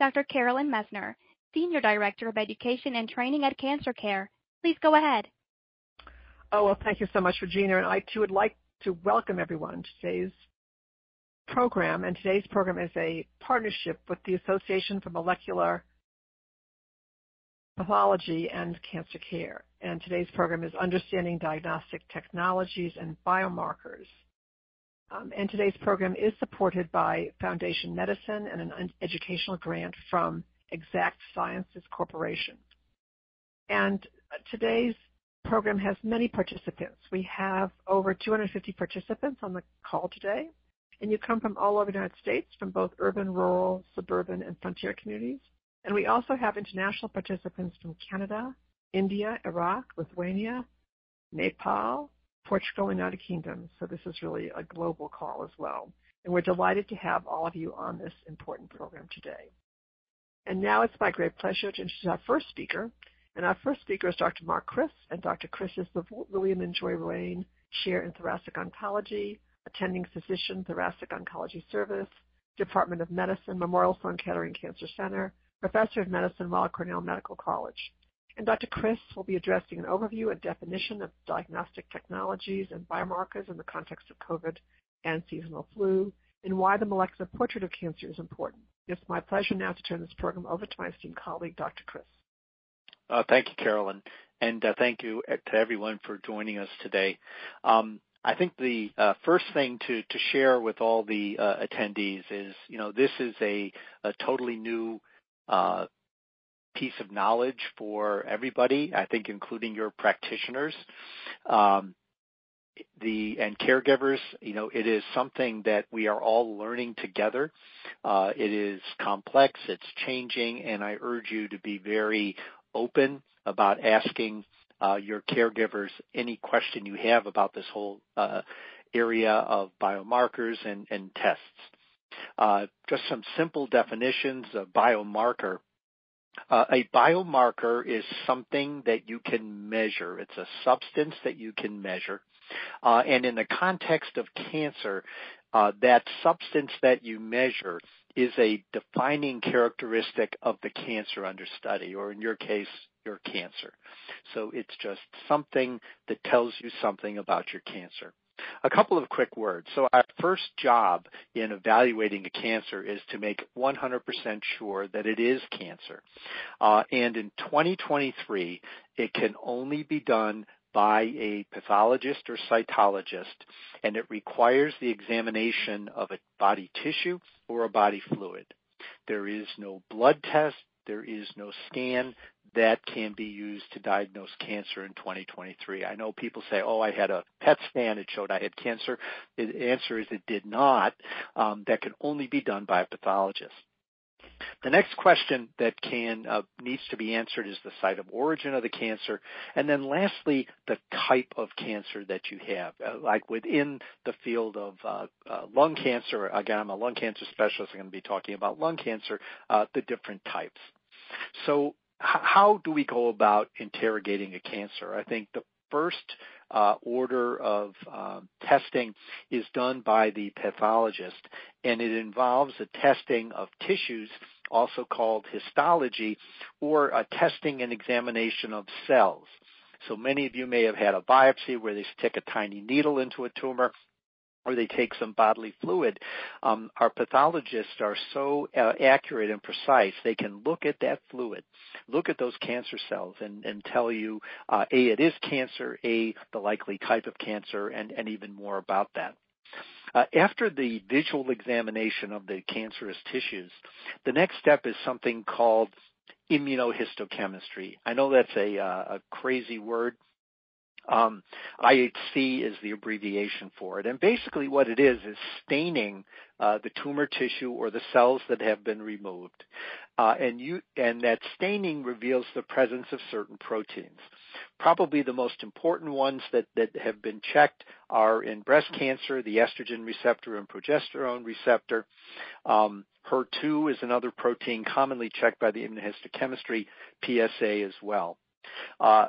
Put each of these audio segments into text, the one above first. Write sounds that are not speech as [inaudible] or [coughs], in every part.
Dr. Carolyn Messner, Senior Director of Education and Training at Cancer Care. Please go ahead. Oh, well, thank you so much, Regina. And I, too, would like to welcome everyone to today's program. And today's program is a partnership with the Association for Molecular Pathology and Cancer Care. And today's program is Understanding Diagnostic Technologies and Biomarkers Um, today's program is supported by Foundation Medicine and an educational grant from Exact Sciences Corporation. And uh, today's program has many participants. We have over 250 participants on the call today, and you come from all over the United States, from both urban, rural, suburban, and frontier communities. And we also have international participants from Canada, India, Iraq, Lithuania, Nepal, Portugal, and United Kingdom. So this is really a global call as well. And we're delighted to have all of you on this important program today. And now it's my great pleasure to introduce our first speaker. And our first speaker is Dr. Mark Kris, and Dr. Kris is the William and Joy Ruane Chair in Thoracic Oncology, attending physician, Thoracic Oncology Service, Department of Medicine, Memorial Sloan Kettering Cancer Center, Professor of Medicine, Weill Cornell Medical College and Dr. Kris will be addressing an overview and definition of diagnostic technologies and biomarkers in the context of COVID and seasonal flu, and why the molecular portrait of cancer is important. It's my pleasure now to turn this program over to my esteemed colleague, Dr. Kris. Uh, thank you, Carolyn, and uh, thank you uh, to everyone for joining us today. Um, I think the uh, first thing to, to share with all the uh, attendees is, you know, this is a, a totally new uh, piece of knowledge for everybody, I think including your practitioners. Um, the and caregivers, you know, it is something that we are all learning together. Uh, it is complex, it's changing, and I urge you to be very open about asking uh, your caregivers any question you have about this whole uh, area of biomarkers and, and tests. Uh, just some simple definitions. A biomarker uh, a biomarker is something that you can measure. It's a substance that you can measure. Uh, and in the context of cancer, uh, that substance that you measure is a defining characteristic of the cancer under study, or in your case, your cancer. So it's just something that tells you something about your cancer. A couple of quick words. So our first job in evaluating a cancer is to make 100% sure that it is cancer. Uh, and in 2023, it can only be done by a pathologist or cytologist, and it requires the examination of a body tissue or a body fluid. There is no blood test, there is no scan, that can be used to diagnose cancer in 2023. I know people say, oh, I had a PET scan, it showed I had cancer. The answer is it did not. Um, that can only be done by a pathologist. The next question that can uh, needs to be answered is the site of origin of the cancer, and then lastly, the type of cancer that you have. Uh, like within the field of uh, uh lung cancer, again, I'm a lung cancer specialist. I'm going to be talking about lung cancer, uh, the different types. So how do we go about interrogating a cancer? I think the first uh, order of um, testing is done by the pathologist, and it involves a testing of tissues, also called histology, or a testing and examination of cells. So many of you may have had a biopsy where they stick a tiny needle into a tumor or they take some bodily fluid, um, our pathologists are so uh, accurate and precise. They can look at that fluid, look at those cancer cells, and, and tell you uh, a it is cancer, a the likely type of cancer, and, and even more about that. Uh, after the visual examination of the cancerous tissues, the next step is something called immunohistochemistry. I know that's a, uh, a crazy word, um, IHC is the abbreviation for it. And basically what it is is staining uh, the tumor tissue or the cells that have been removed. uh, and you and that staining reveals the presence of certain proteins. Probably the most important ones that, that have been checked are in breast cancer, the estrogen receptor and progesterone receptor. Um, HER2 is another protein commonly checked by the immunohistochemistry, PSA as well. Uh,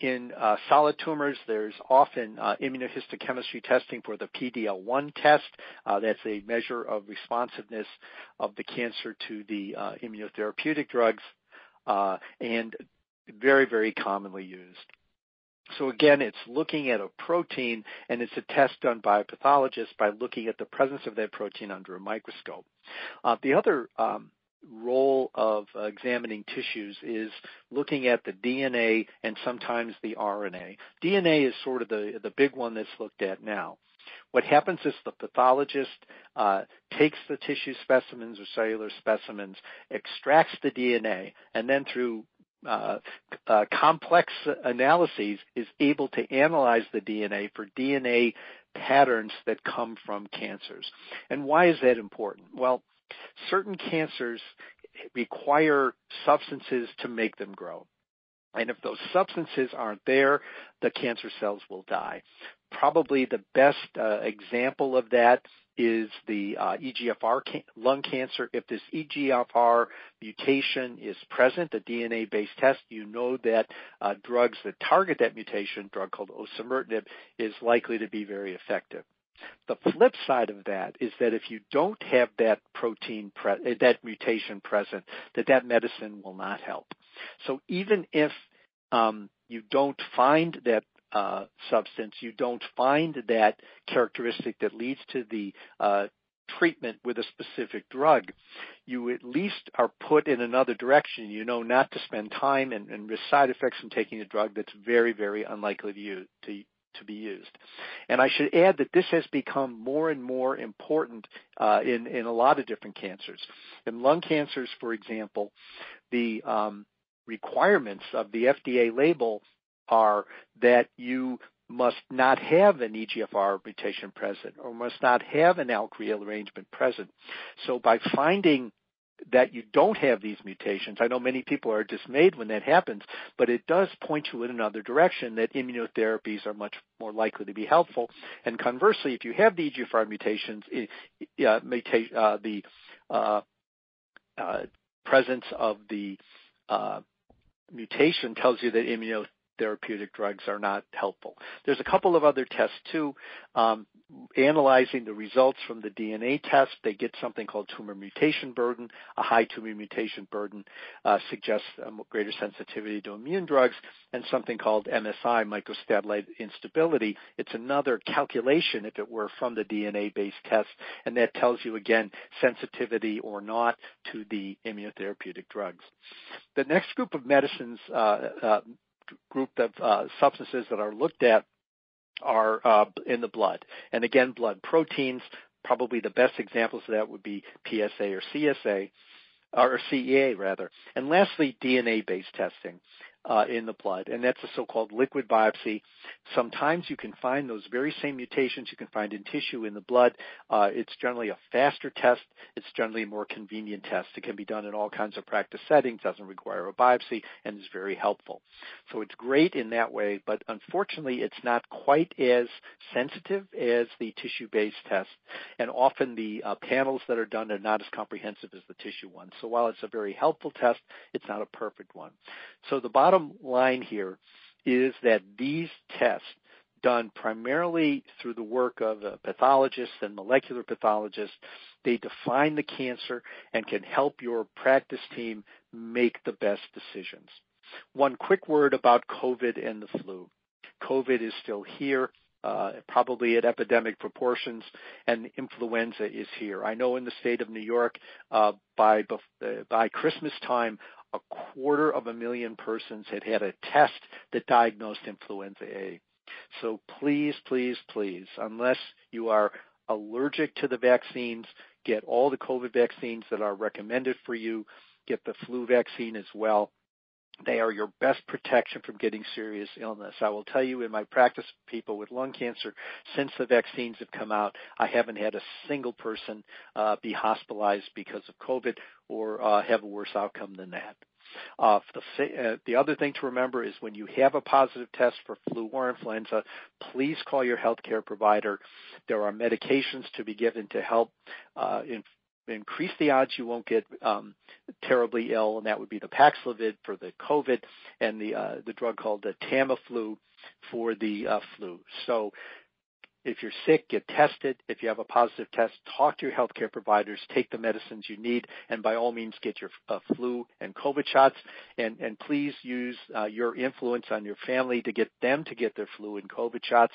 in uh, solid tumors, there's often uh, immunohistochemistry testing for the PD-L1 test. Uh, that's a measure of responsiveness of the cancer to the immunotherapeutic drugs, and very, very commonly used. So again, it's looking at a protein, and it's a test done by a pathologist by looking at the presence of that protein under a microscope. The other um, role of uh, examining tissues is looking at the DNA and sometimes the RNA. DNA is sort of the, the big one that's looked at now. What happens is the pathologist uh, takes the tissue specimens or cellular specimens, extracts the DNA, and then through uh, uh, complex analyses is able to analyze the DNA for DNA patterns that come from cancers. And why is that important? Well, certain cancers require substances to make them grow. And if those substances aren't there, the cancer cells will die. Probably the best uh, example of that is the uh, EGFR can- lung cancer. If this EGFR mutation is present, a DNA-based test, you know that uh, drugs that target that mutation, drug called osimertinib, is likely to be very effective. The flip side of that is that if you don't have that protein, pre- that mutation present, that that medicine will not help. So even if um, you don't find that uh, substance, you don't find that characteristic that leads to the uh, treatment with a specific drug, you at least are put in another direction. You know not to spend time and, and risk side effects from taking a drug that's very, very unlikely to, you, to, to be used. And I should add that this has become more and more important uh, in, in a lot of different cancers. In lung cancers, for example, the um, requirements of the FDA label are that you must not have an EGFR mutation present or must not have an ALK rearrangement present. So by finding that you don't have these mutations. I know many people are dismayed when that happens, but it does point you in another direction that immunotherapies are much more likely to be helpful. And conversely, if you have the EGFR mutations, uh, muta- uh, the uh, uh, presence of the uh, mutation tells you that immunotherapy therapeutic drugs are not helpful. There's a couple of other tests too. Um, analyzing the results from the DNA test, they get something called tumor mutation burden. A high tumor mutation burden uh, suggests a greater sensitivity to immune drugs, and something called MSI, microsatellite instability. It's another calculation, if it were, from the DNA-based test, and that tells you again sensitivity or not to the immunotherapeutic drugs. The next group of medicines, uh, uh, group of uh, substances that are looked at are uh, in the blood. And again, blood proteins, probably the best examples of that would be PSA or CSA, or CEA rather. And lastly, DNA-based testing uh, in the blood, and that's a so-called liquid biopsy. Sometimes you can find those very same mutations you can find in tissue in the blood. Uh, it's generally a faster test. It's generally a more convenient test. It can be done in all kinds of practice settings, doesn't require a biopsy, and is very helpful. So it's great in that way, but unfortunately it's not quite as sensitive as the tissue-based test, and often the uh, panels that are done are not as comprehensive as the tissue ones. So while it's a very helpful test, it's not a perfect one. So the bottom bottom line here is that these tests done primarily through the work of pathologists and molecular pathologists. They define the cancer and can help your practice team make the best decisions. One quick word about COVID and the flu. COVID is still here. Uh, probably at epidemic proportions, and influenza is here. I know in the state of New York, uh, by uh, by Christmas time, a quarter of a million persons had had a test that diagnosed influenza A. So please, please, please, unless you are allergic to the vaccines, get all the COVID vaccines that are recommended for you, get the flu vaccine as well. They are your best protection from getting serious illness. I will tell you in my practice people with lung cancer, since the vaccines have come out, I haven't had a single person uh, be hospitalized because of COVID or uh, have a worse outcome than that. Uh, the, uh, the, other thing to remember is when you have a positive test for flu or influenza, please call your healthcare provider. There are medications to be given to help uh, in, increase the odds you won't get um, terribly ill, and that would be the Paxlovid for the COVID and the uh, the drug called the Tamiflu for the uh, flu. So if you're sick, get tested. If you have a positive test, talk to your healthcare providers, take the medicines you need, and by all means get your uh, flu and COVID shots. And, and please use uh, your influence on your family to get them to get their flu and COVID shots.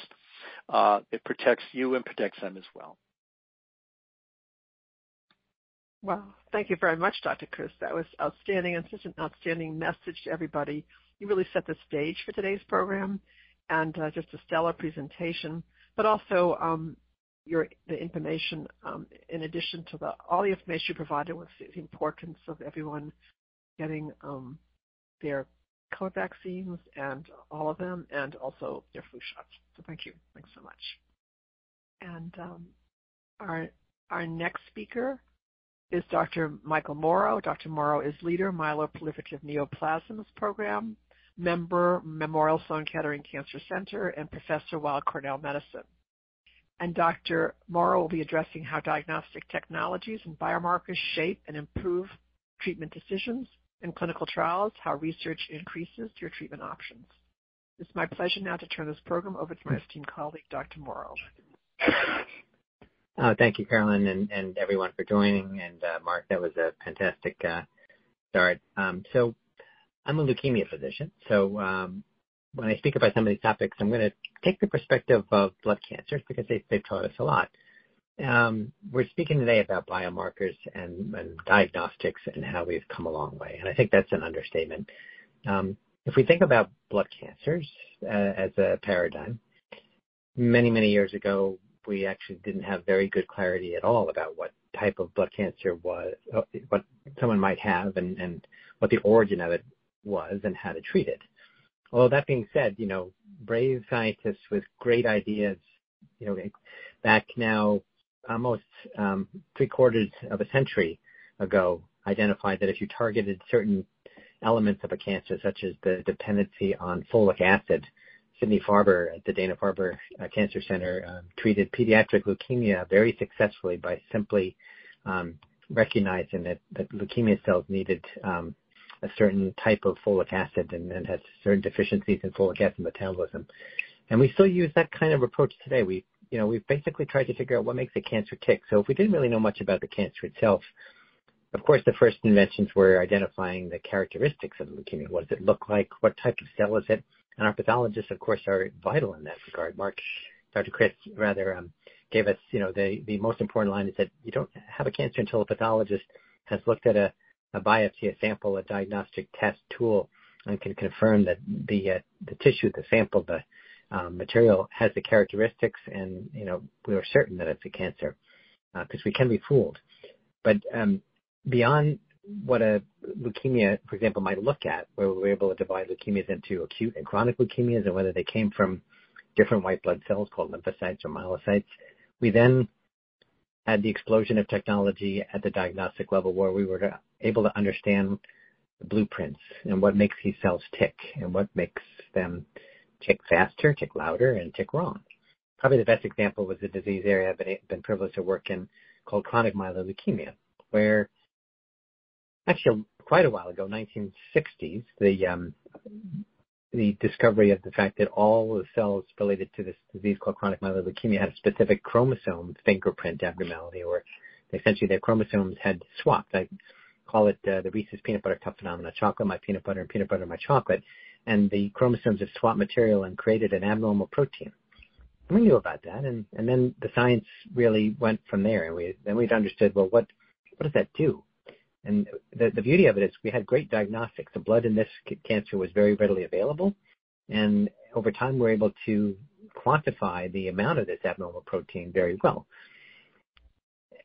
Uh, it protects you and protects them as well. Wow. Thank you very much, Dr. Kris. That was outstanding and such an outstanding message to everybody. You really set the stage for today's program and uh, just a stellar presentation, but also um, your the information um, in addition to the all the information you provided was the importance of everyone getting um, their COVID vaccines and all of them, and also their flu shots. So thank you. Thanks so much. And um, our our next speaker is Dr. Michael Mauro. Dr. Mauro is leader Myeloproliferative Neoplasms Program, member Memorial Sloan Kettering Cancer Center, and professor Weill Cornell Medicine. And Dr. Mauro will be addressing how diagnostic technologies and biomarkers shape and improve treatment decisions in clinical trials, how research increases your treatment options. It's my pleasure now to turn this program over to my esteemed colleague, Dr. Mauro. [laughs] Oh, thank you, Carolyn, and, everyone for joining. And uh, Mark, that was a fantastic uh, start. Um, so I'm a leukemia physician. So um, when I speak about some of these topics, I'm going to take the perspective of blood cancers because they, they've taught us a lot. Um, we're speaking today about biomarkers and, diagnostics and how we've come a long way. And I think that's an understatement. If we think about blood cancers uh, as a paradigm, many, many years ago, we actually didn't have very good clarity at all about what type of blood cancer was, what someone might have, and, and what the origin of it was, and how to treat it. Although that being said, you know, brave scientists with great ideas, you know, back now almost um, three quarters of a century ago, identified that if you targeted certain elements of a cancer, such as the dependency on folic acid, Sidney Farber at the Dana-Farber uh, Cancer Center um, treated pediatric leukemia very successfully by simply um, recognizing that, that leukemia cells needed um, a certain type of folic acid and, and had certain deficiencies in folic acid metabolism. And we still use that kind of approach today. We, you know, we've basically tried to figure out what makes a cancer tick. So if we didn't really know much about the cancer itself, of course, the first inventions were identifying the characteristics of leukemia. What does it look like? What type of cell is it? And our pathologists, of course, are vital in that regard. Mark, Dr. Kris, rather, um, gave us, you know, the, the most important line is that you don't have a cancer until a pathologist has looked at a, a biopsy, a sample, a diagnostic test tool, and can confirm that the uh, the tissue, the sample, the um, material has the characteristics, and you know we are certain that it's a cancer because uh, we can be fooled. But um, beyond what a leukemia, for example, might look at, where we're able to divide leukemias into acute and chronic leukemias and whether they came from different white blood cells called lymphocytes or myelocytes. We then had the explosion of technology at the diagnostic level where we were able to understand the blueprints and what makes these cells tick and what makes them tick faster, tick louder, and tick wrong. Probably the best example was the disease area I've been, been privileged to work in called chronic myeloid leukemia, where actually quite a while ago, 1960s, the um, the discovery of the fact that all the cells related to this disease called chronic myeloid leukemia had a specific chromosome fingerprint abnormality, or essentially their chromosomes had swapped. I call it uh, the Reese's peanut butter cup phenomenon: chocolate my peanut butter and peanut butter my chocolate. And the chromosomes have swapped material and created an abnormal protein. And we knew about that, and, and then the science really went from there, and we then we'd understood well what what does that do? And the, the beauty of it is we had great diagnostics. The blood in this cancer was very readily available. And over time, we're able to quantify the amount of this abnormal protein very well.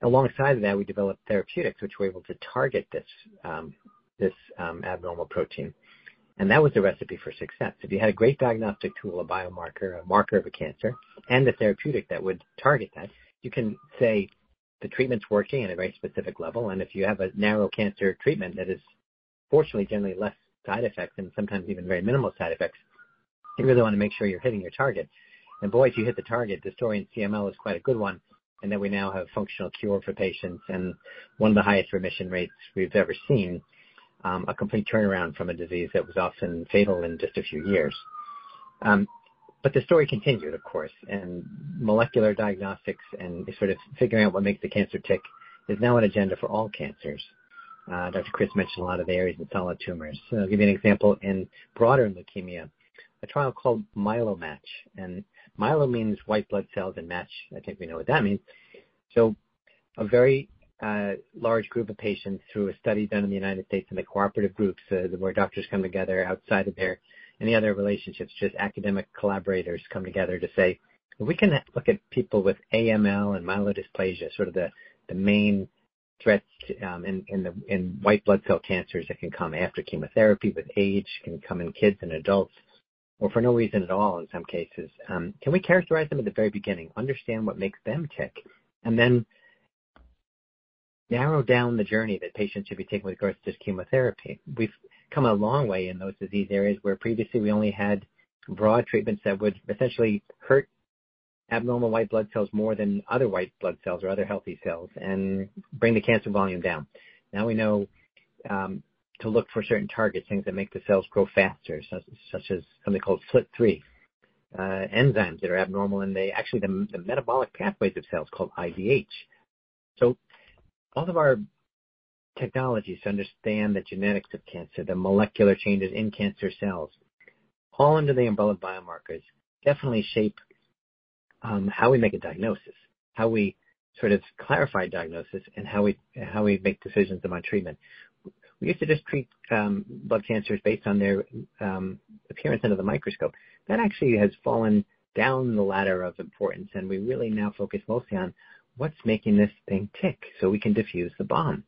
Alongside of that, we developed therapeutics, which were able to target this um, this um, abnormal protein. And that was the recipe for success. If you had a great diagnostic tool, a biomarker, a marker of a cancer, and a therapeutic that would target that, you can say the treatment's working at a very specific level. And if you have a narrow cancer treatment that is fortunately generally less side effects and sometimes even very minimal side effects, you really want to make sure you're hitting your target. And boy, if you hit the target, the story in CML is quite a good one. And that we now have functional cure for patients and one of the highest remission rates we've ever seen, um, a complete turnaround from a disease that was often fatal in just a few years. Um, but the story continued, of course, and molecular diagnostics and sort of figuring out what makes the cancer tick is now an agenda for all cancers. Uh, Dr. Kris mentioned a lot of the areas in solid tumors. So I'll give you an example in broader leukemia, a trial called MyeloMatch. And myelo means white blood cells and match, I think we know what that means. So a very uh, large group of patients through a study done in the United States in the cooperative groups uh, where doctors come together outside of their any other relationships, just academic collaborators come together to say, we can look at people with AML and myelodysplasia, sort of the, the main threats um, in, in, the, in white blood cell cancers that can come after chemotherapy with age, can come in kids and adults, or for no reason at all in some cases. Um, can we characterize them at the very beginning, understand what makes them tick, and then narrow down the journey that patients should be taking with regards to chemotherapy? We've come a long way in those disease areas where previously we only had broad treatments that would essentially hurt abnormal white blood cells more than other white blood cells or other healthy cells and bring the cancer volume down. Now we know um, to look for certain targets, things that make the cells grow faster, such, such as something called FLT3, uh, enzymes that are abnormal in the actually the, the metabolic pathways of cells called IDH. So all of our technologies to understand the genetics of cancer, the molecular changes in cancer cells, all under the umbrella of biomarkers, definitely shape um, how we make a diagnosis, how we sort of clarify diagnosis, and how we how we make decisions about treatment. We used to just treat um, blood cancers based on their um, appearance under the microscope. That actually has fallen down the ladder of importance, and we really now focus mostly on what's making this thing tick, so we can defuse the bomb.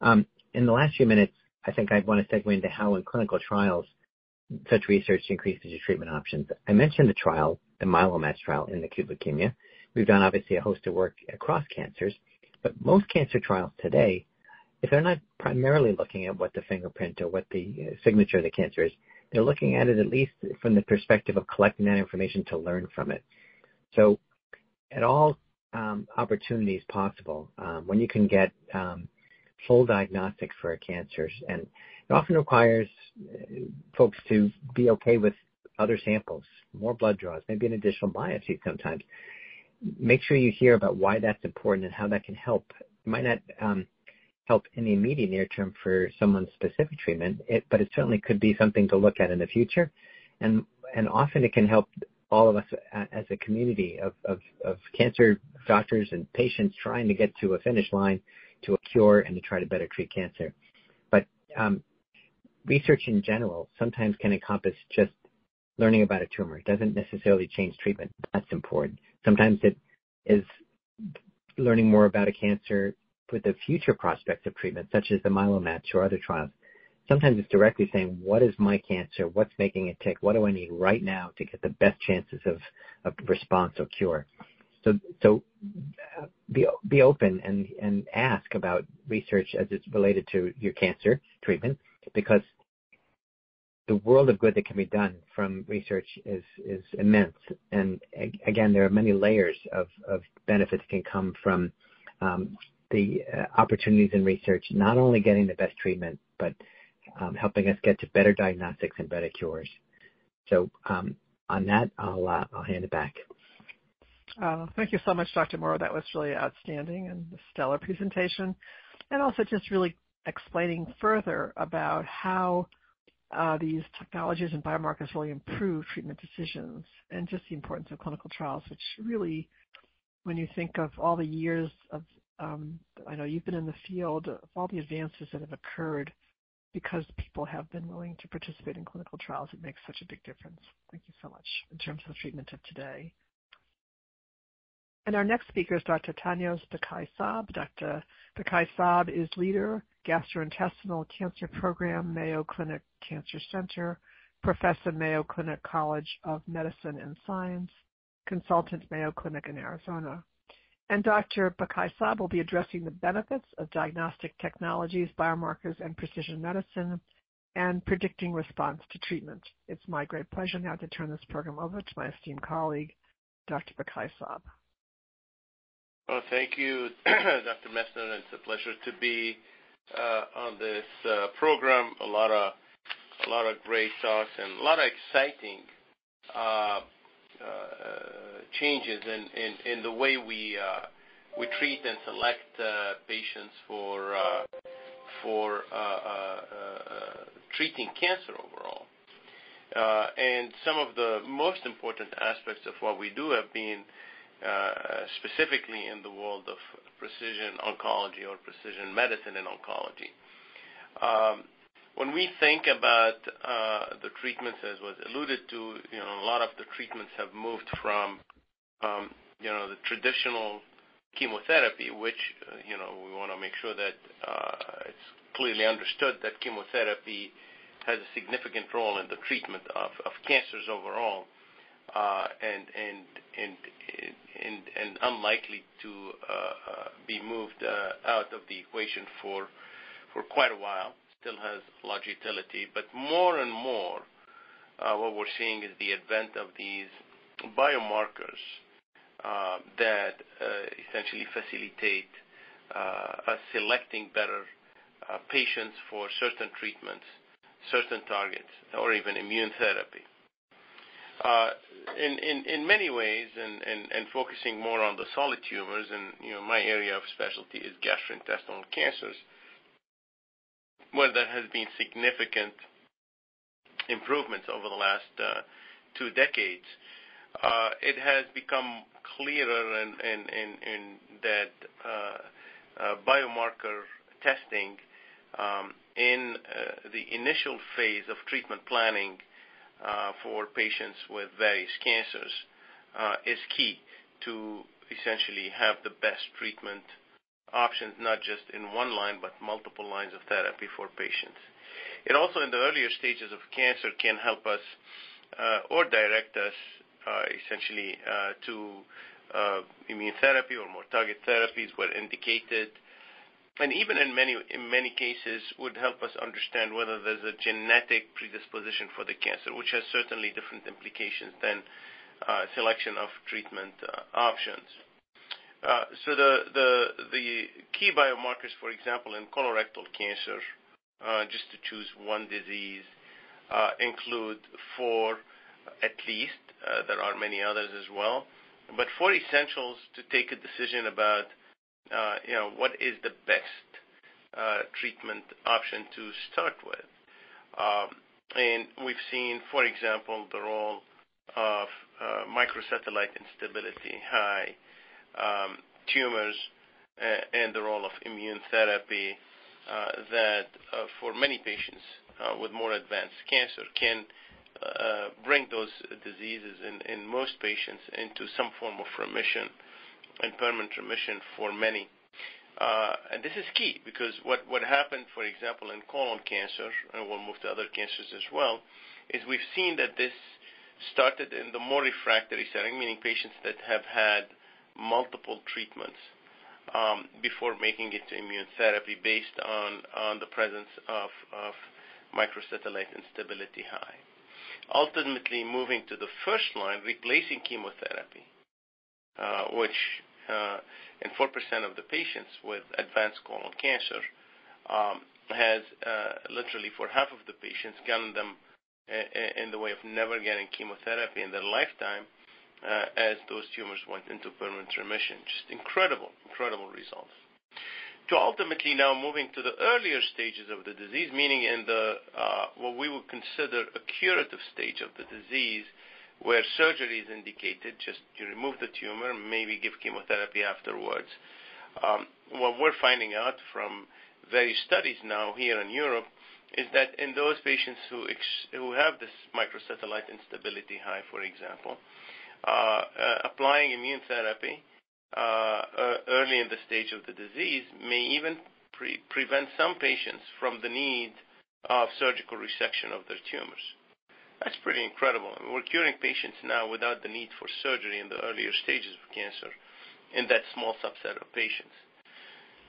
Um, in the last few minutes, I think I want to segue into how in clinical trials such research increases your treatment options. I mentioned the trial, the MyeloMatch trial in acute leukemia. We've done obviously a host of work across cancers, but most cancer trials today, if they're not primarily looking at what the fingerprint or what the uh, signature of the cancer is, they're looking at it at least from the perspective of collecting that information to learn from it. So at all um, opportunities possible, um, when you can get full diagnostics for cancers. And it often requires uh, folks to be okay with other samples, more blood draws, maybe an additional biopsy sometimes. Make sure you hear about why that's important and how that can help. It might not um, help in the immediate near term for someone's specific treatment, but it certainly could be something to look at in the future. And, and often it can help all of us uh, as a community of cancer doctors and patients trying to get to a finish line to a cure and to try to better treat cancer. But um, research in general sometimes can encompass just learning about a tumor. It doesn't necessarily change treatment. That's important. Sometimes it is learning more about a cancer with the future prospects of treatment, such as the MyeloMatch or other trials. Sometimes it's directly saying, what is my cancer? What's making it tick? What do I need right now to get the best chances of, of response or cure? So, so uh, be be open and and ask about research as it's related to your cancer treatment, because the world of good that can be done from research is is immense. And again, there are many layers of of benefits that can come from um, the uh, opportunities in research, not only getting the best treatment, but um, helping us get to better diagnostics and better cures. So um, on that, I'll uh, I'll hand it back. Uh, thank you so much, Dr. Mauro. That was really outstanding and a stellar presentation. And also just really explaining further about how uh, these technologies and biomarkers really improve treatment decisions and just the importance of clinical trials, which really, when you think of all the years of, um, I know you've been in the field, of all the advances that have occurred because people have been willing to participate in clinical trials, it makes such a big difference. Thank you so much in terms of the treatment of today. And our next speaker is Dr. Tanios Bekaii-Saab. Dr. Bekai-Saab is leader, Gastrointestinal Cancer Program, Mayo Clinic Cancer Center, Professor, Mayo Clinic College of Medicine and Science, Consultant, Mayo Clinic in Arizona. And Dr. Bekaii-Saab will be addressing the benefits of diagnostic technologies, biomarkers, and precision medicine and predicting response to treatment. It's my great pleasure now to turn this program over to my esteemed colleague, Dr. Bakai Saab. Well, thank you, [clears throat] Dr. Messner. It's a pleasure to be uh, on this uh, program. A lot of a lot of great talks and a lot of exciting uh, uh changes in, the way we uh, we treat and select uh, patients for for treating cancer overall. and some of the most important aspects of what we do have been specifically in the world of precision oncology or precision medicine in oncology. Um, when we think about uh, the treatments, as was alluded to, you know, a lot of the treatments have moved from, um, you know, the traditional chemotherapy, which, uh, you know, we want to make sure that uh, it's clearly understood that chemotherapy has a significant role in the treatment of cancers overall. Uh, and unlikely to uh, uh, be moved uh, out of the equation for quite a while. Still has large utility, but more and more, uh, what we're seeing is the advent of these biomarkers uh, that essentially facilitate us selecting better patients for certain treatments, certain targets, or even immune therapy. Uh, in many ways, and focusing more on the solid tumors, and my area of specialty is gastrointestinal cancers, where there has been significant improvements over the last uh, two decades. Uh, it has become clearer that biomarker testing um, in the initial phase of treatment planning uh, for patients with various cancers uh, is key to essentially have the best treatment options, not just in one line, but multiple lines of therapy for patients. It also, in the earlier stages of cancer, can help us uh, or direct us essentially to immune therapy or more target therapies where indicated and even in many in many cases would help us understand whether there's a genetic predisposition for the cancer, which has certainly different implications than uh, selection of treatment uh, options. Uh, so the, the the key biomarkers, for example, in colorectal cancer, uh, just to choose one disease, uh, include four at least. Uh, there are many others as well, but four essentials to take a decision about what is the best uh, treatment option to start with. Um, and we've seen, for example, the role of uh, microsatellite instability high um, tumors and the role of immune therapy that for many patients with more advanced cancer can bring those diseases in most patients into some form of remission and permanent remission for many. Uh, and this is key because what, happened, for example, in colon cancer, and we'll move to other cancers as well, is we've seen that this started in the more refractory setting, meaning patients that have had multiple treatments um, before making it to immune therapy based on, the presence of, microsatellite instability high. Ultimately, moving to the first line, replacing chemotherapy, uh, which in 4% of the patients with advanced colon cancer um, has uh, literally for half of the patients gotten them in the way of never getting chemotherapy in their lifetime uh, as those tumors went into permanent remission. Just incredible, incredible results. To ultimately now moving to the earlier stages of the disease, meaning in the uh, what we would consider a curative stage of the disease, where surgery is indicated, just you remove the tumor, maybe give chemotherapy afterwards. Um, what we're finding out from various studies now here in Europe is that in those patients who ex- who have this microsatellite instability high, for example, uh, uh, applying immune therapy uh, uh early in the stage of the disease may even pre- prevent some patients from the need of surgical resection of their tumors. That's pretty incredible. We're curing patients now without the need for surgery in the earlier stages of cancer in that small subset of patients.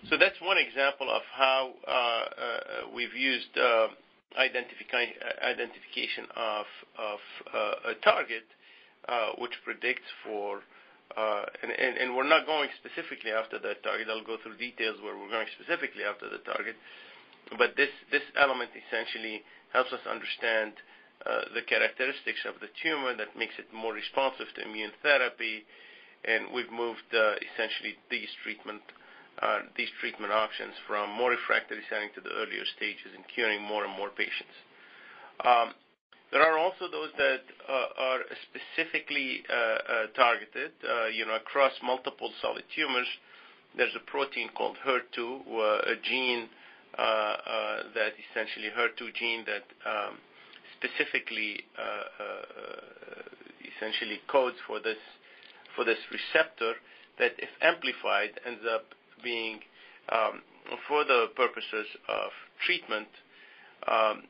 So that's one example of how uh, we've used uh, identification of uh, a target, which predicts for. And we're not going specifically after that target. I'll go through details where we're going specifically after the target. But this, this element essentially helps us understand Uh, the characteristics of the tumor that makes it more responsive to immune therapy. And we've moved uh, essentially uh, these treatment options from more refractory setting to the earlier stages and curing more and more patients. Um, there are also those that are specifically targeted, you know, across multiple solid tumors. There's a protein called HER2, a gene that essentially HER2 gene that um, specifically uh, uh, uh, essentially codes for this for this receptor that if amplified ends up being um, for the purposes of treatment um,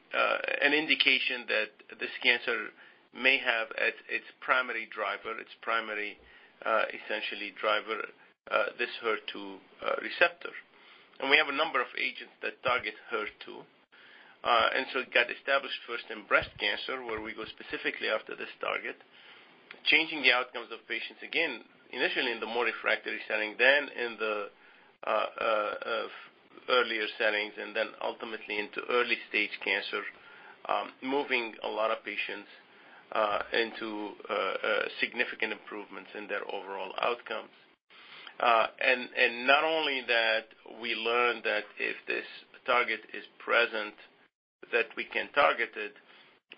an indication that this cancer may have as its primary driver its primary essentially driver, this HER2 receptor. And we have a number of agents that target HER2. Uh, it got established first in breast cancer, where we go specifically after this target, changing the outcomes of patients, again, initially in the more refractory setting, then in the uh, uh, earlier settings, and then ultimately into early stage cancer, um, moving a lot of patients into significant improvements in their overall outcomes. And not only that, we learned that if this target is present, that we can target it,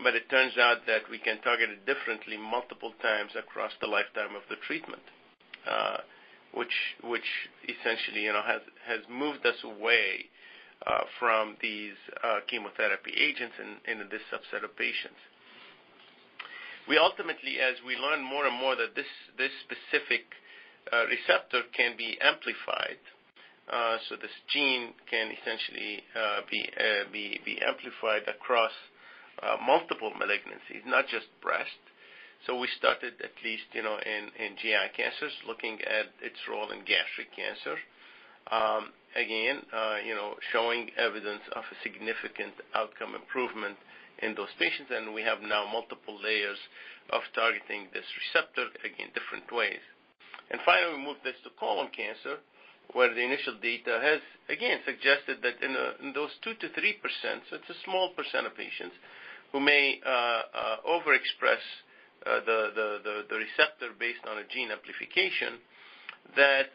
but it turns out that we can target it differently multiple times across the lifetime of the treatment, uh, which essentially, you know, has moved us away uh, from these uh, chemotherapy agents in this subset of patients. We ultimately, as we learn more and more that this specific receptor can be amplified, Uh, this gene can essentially uh, uh, be amplified across multiple malignancies, not just breast. So we started at least, you know, in GI cancers, looking at its role in gastric cancer. Um, again, you know, showing evidence of a significant outcome improvement in those patients. And we have now multiple layers of targeting this receptor, again, different ways. And finally, we moved this to colon cancer, where the initial data has again suggested that in those 2 to 3 percent so it's a small percent of patients who may uh, uh, overexpress uh, the the the receptor based on a gene amplification, that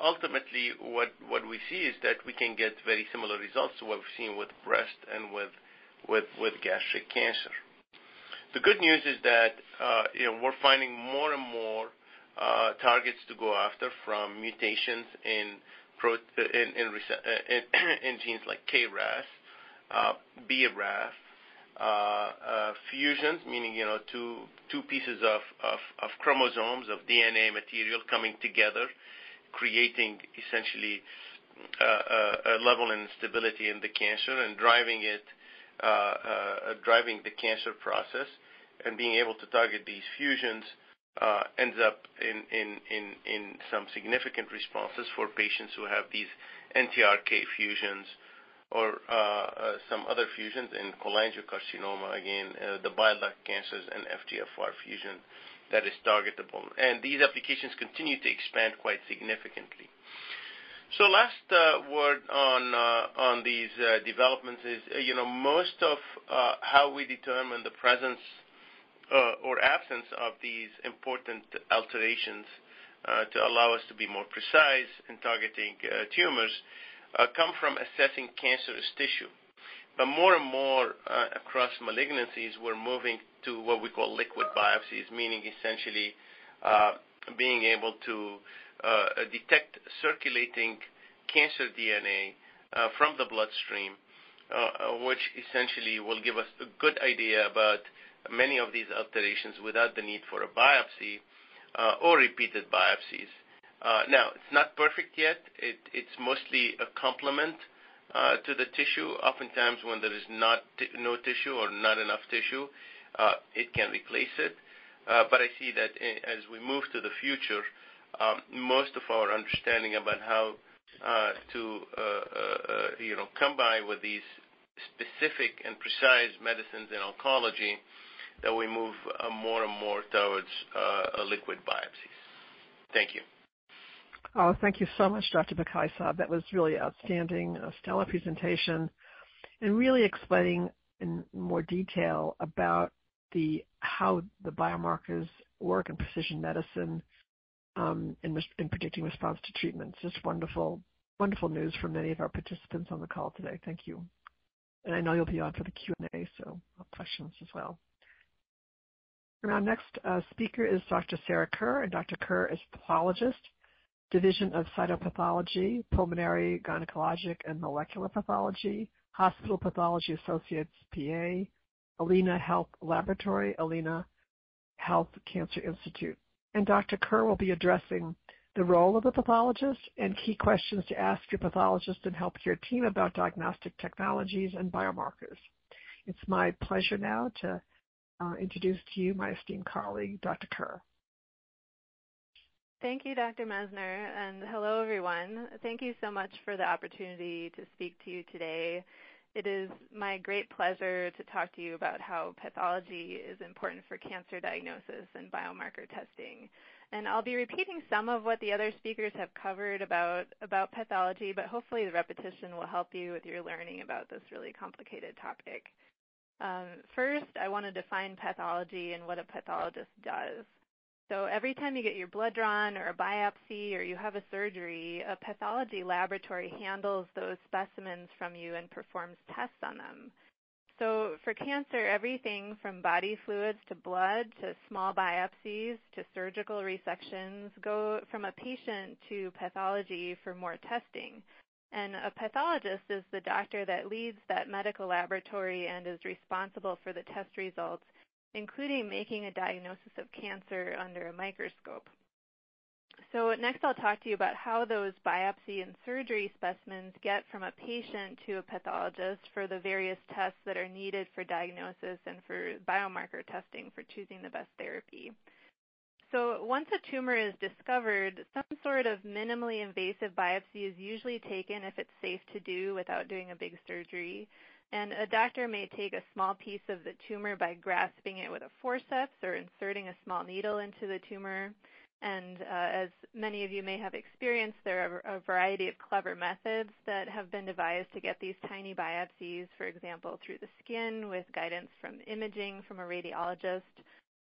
ultimately what what we see is that we can get very similar results to what we've seen with breast and with gastric cancer. The good news is that, you know, we're finding more and more Uh, targets to go after from mutations in [coughs] genes like KRAS, uh, BRAF, uh, fusions, meaning, you know, two pieces of chromosomes of DNA material coming together, creating essentially a level of instability in the cancer and driving it, driving the cancer process. And being able to target these fusions Uh, ends up in some significant responses for patients who have these NTRK fusions or uh, uh, some other fusions in cholangiocarcinoma, again, the bile duct cancers and FGFR fusion that is targetable. And these applications continue to expand quite significantly. So last word on these developments is, you know, most of how we determine the presence Uh, or absence of these important alterations uh, to allow us to be more precise in targeting uh, tumors come from assessing cancerous tissue. But more and more across malignancies, we're moving to what we call liquid biopsies, meaning essentially being able to detect circulating cancer DNA from the bloodstream, which essentially will give us a good idea about many of these alterations without the need for a biopsy or repeated biopsies. Now, it's not perfect yet. It's mostly a complement uh, to the tissue. Oftentimes, when there is no tissue or not enough tissue, uh, it can replace it. Uh, but I see that as we move to the future, um, most of our understanding about how uh, to uh, uh, come by with these specific and precise medicines in oncology, that we move more and more towards liquid biopsies. Thank you. Oh, thank you so much, Dr. Bekaii-Saab. That was really outstanding, a stellar presentation, and really explaining in more detail about how the biomarkers work in precision medicine um, in, in predicting response to treatments. Just wonderful, wonderful news for many of our participants on the call today. Thank you. And I know you'll be on for the Q&A, so questions as well. Our next uh, speaker is Dr. Sarah Kerr, and Dr. Kerr is a pathologist, Division of Cytopathology, Pulmonary, Gynecologic, and Molecular Pathology, Hospital Pathology Associates, PA, Allina Health Laboratory, Allina Health Cancer Institute. And Dr. Kerr will be addressing the role of the pathologist and key questions to ask your pathologist and healthcare team about diagnostic technologies and biomarkers. It's my pleasure now to uh, introduce to you my esteemed colleague, Dr. Kerr. Thank you, Dr. Messner, and hello, everyone. Thank you so much for the opportunity to speak to you today it is my great pleasure to talk to you about how pathology is important for cancer diagnosis and biomarker testing. And I'll be repeating some of what the other speakers have covered about, about pathology, but hopefully the repetition will help you with your learning about this really complicated topic. Um, first, I want to define pathology and what a pathologist does. So every time you get your blood drawn or a biopsy or you have a surgery, a pathology laboratory handles those specimens from you and performs tests on them. So for cancer, everything from body fluids to blood to small biopsies to surgical resections go from a patient to pathology for more testing. And a pathologist is the doctor that leads that medical laboratory and is responsible for the test results including making a diagnosis of cancer under a microscope. So next I'll talk to you about how those biopsy and surgery specimens get from a patient to a pathologist for the various tests that are needed for diagnosis and for biomarker testing for choosing the best therapy. So once a tumor is discovered, some sort of minimally invasive biopsy is usually taken if it's safe to do without doing a big surgery. And a doctor may take a small piece of the tumor by grasping it with a forceps or inserting a small needle into the tumor. And uh, as many of you may have experienced, there are a variety of clever methods that have been devised to get these tiny biopsies, for example, through the skin with guidance from imaging from a radiologist,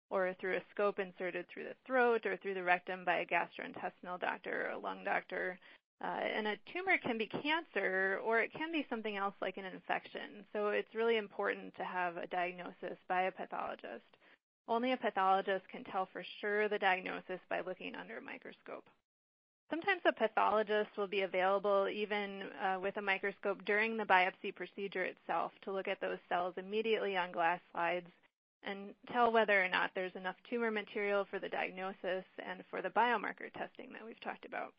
or through a scope inserted through the throat, or through the rectum by a gastrointestinal doctor or a lung doctor. Uh, and a tumor can be cancer or it can be something else like an infection. So it's really important to have a diagnosis by a pathologist. Only a pathologist can tell for sure the diagnosis by looking under a microscope. Sometimes a pathologist will be available even uh, with a microscope during the biopsy procedure itself to look at those cells immediately on glass slides and tell whether or not there's enough tumor material for the diagnosis and for the biomarker testing that we've talked about.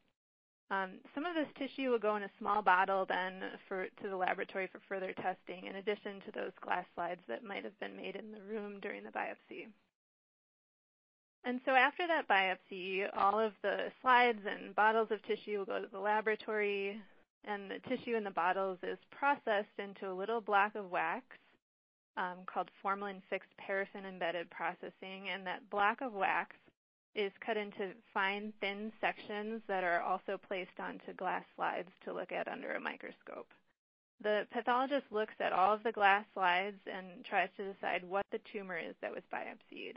Um, some of this tissue will go in a small bottle then for, to the laboratory for further testing, in addition to those glass slides that might have been made in the room during the biopsy. And so after that biopsy, all of the slides and bottles of tissue will go to the laboratory, and the tissue in the bottles is processed into a little block of wax um, called formalin-fixed paraffin-embedded processing, and that block of wax is cut into fine, thin sections that are also placed onto glass slides to look at under a microscope. The pathologist looks at all of the glass slides and tries to decide what the tumor is that was biopsied.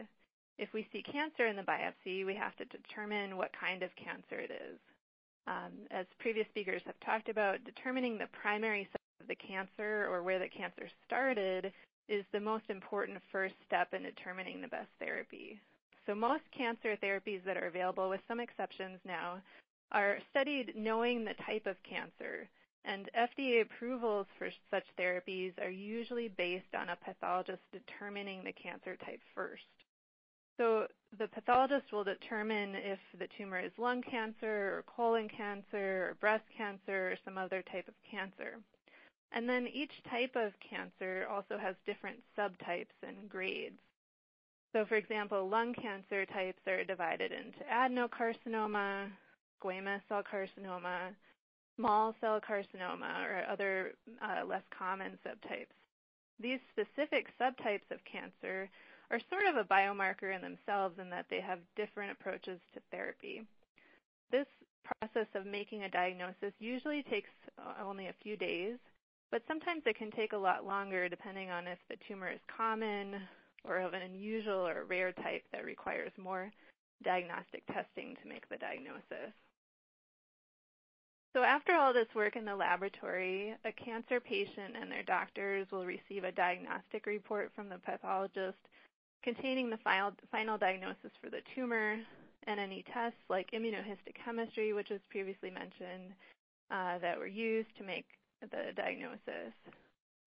If we see cancer in the biopsy, we have to determine what kind of cancer it is. Um, as previous speakers have talked about, determining the primary site of the cancer or where the cancer started is the most important first step in determining the best therapy. So most cancer therapies that are available, with some exceptions now, are studied knowing the type of cancer. And FDA approvals for such therapies are usually based on a pathologist determining the cancer type first. So the pathologist will determine if the tumor is lung cancer or colon cancer or breast cancer or some other type of cancer. And then each type of cancer also has different subtypes and grades. So for example, lung cancer types are divided into adenocarcinoma, squamous cell carcinoma, small cell carcinoma, or other uh, less common subtypes. These specific subtypes of cancer are sort of a biomarker in themselves in that they have different approaches to therapy. This process of making a diagnosis usually takes only a few days, but sometimes it can take a lot longer depending on if the tumor is common or of an unusual or rare type that requires more diagnostic testing to make the diagnosis. So after all this work in the laboratory, a cancer patient and their doctors will receive a diagnostic report from the pathologist containing the final, diagnosis for the tumor and any tests like immunohistochemistry, which was previously mentioned, uh, that were used to make the diagnosis.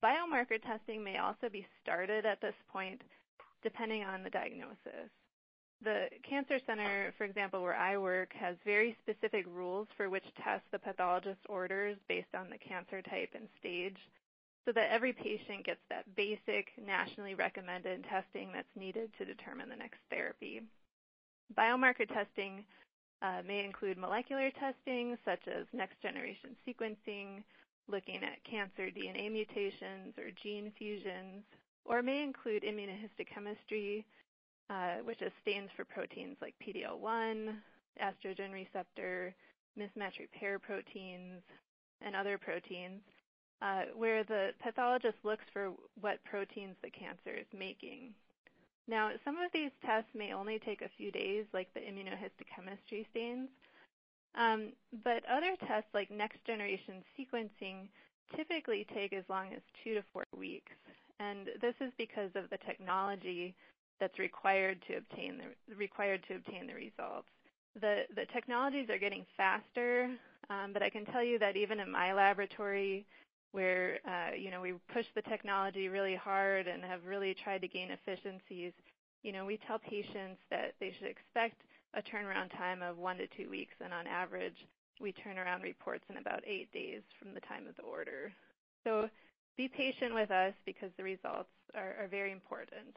Biomarker testing may also be started at this point depending on the diagnosis. The Cancer Center, for example, where I work, has very specific rules for which tests the pathologist orders based on the cancer type and stage so that every patient gets that basic nationally recommended testing that's needed to determine the next therapy. Biomarker testing uh, may include molecular testing such as next generation sequencing, looking at cancer DNA mutations or gene fusions, or may include immunohistochemistry, uh, which is stains for proteins like PD-L1, estrogen receptor, mismatch repair proteins, and other proteins, uh, where the pathologist looks for what proteins the cancer is making. Now, some of these tests may only take a few days, like the immunohistochemistry stains, other tests like next-generation sequencing typically take as long as two to four weeks, and this is because of the technology that's required to obtain the required to obtain the results. The the technologies are getting faster, um, but I can tell you that even in my laboratory, where uh, you know we push the technology really hard and have really tried to gain efficiencies. You know, we tell patients that they should expect a turnaround time of one to two weeks, and on average, we turn around reports in about eight days from the time of the order. So be patient with us because the results are, are very important.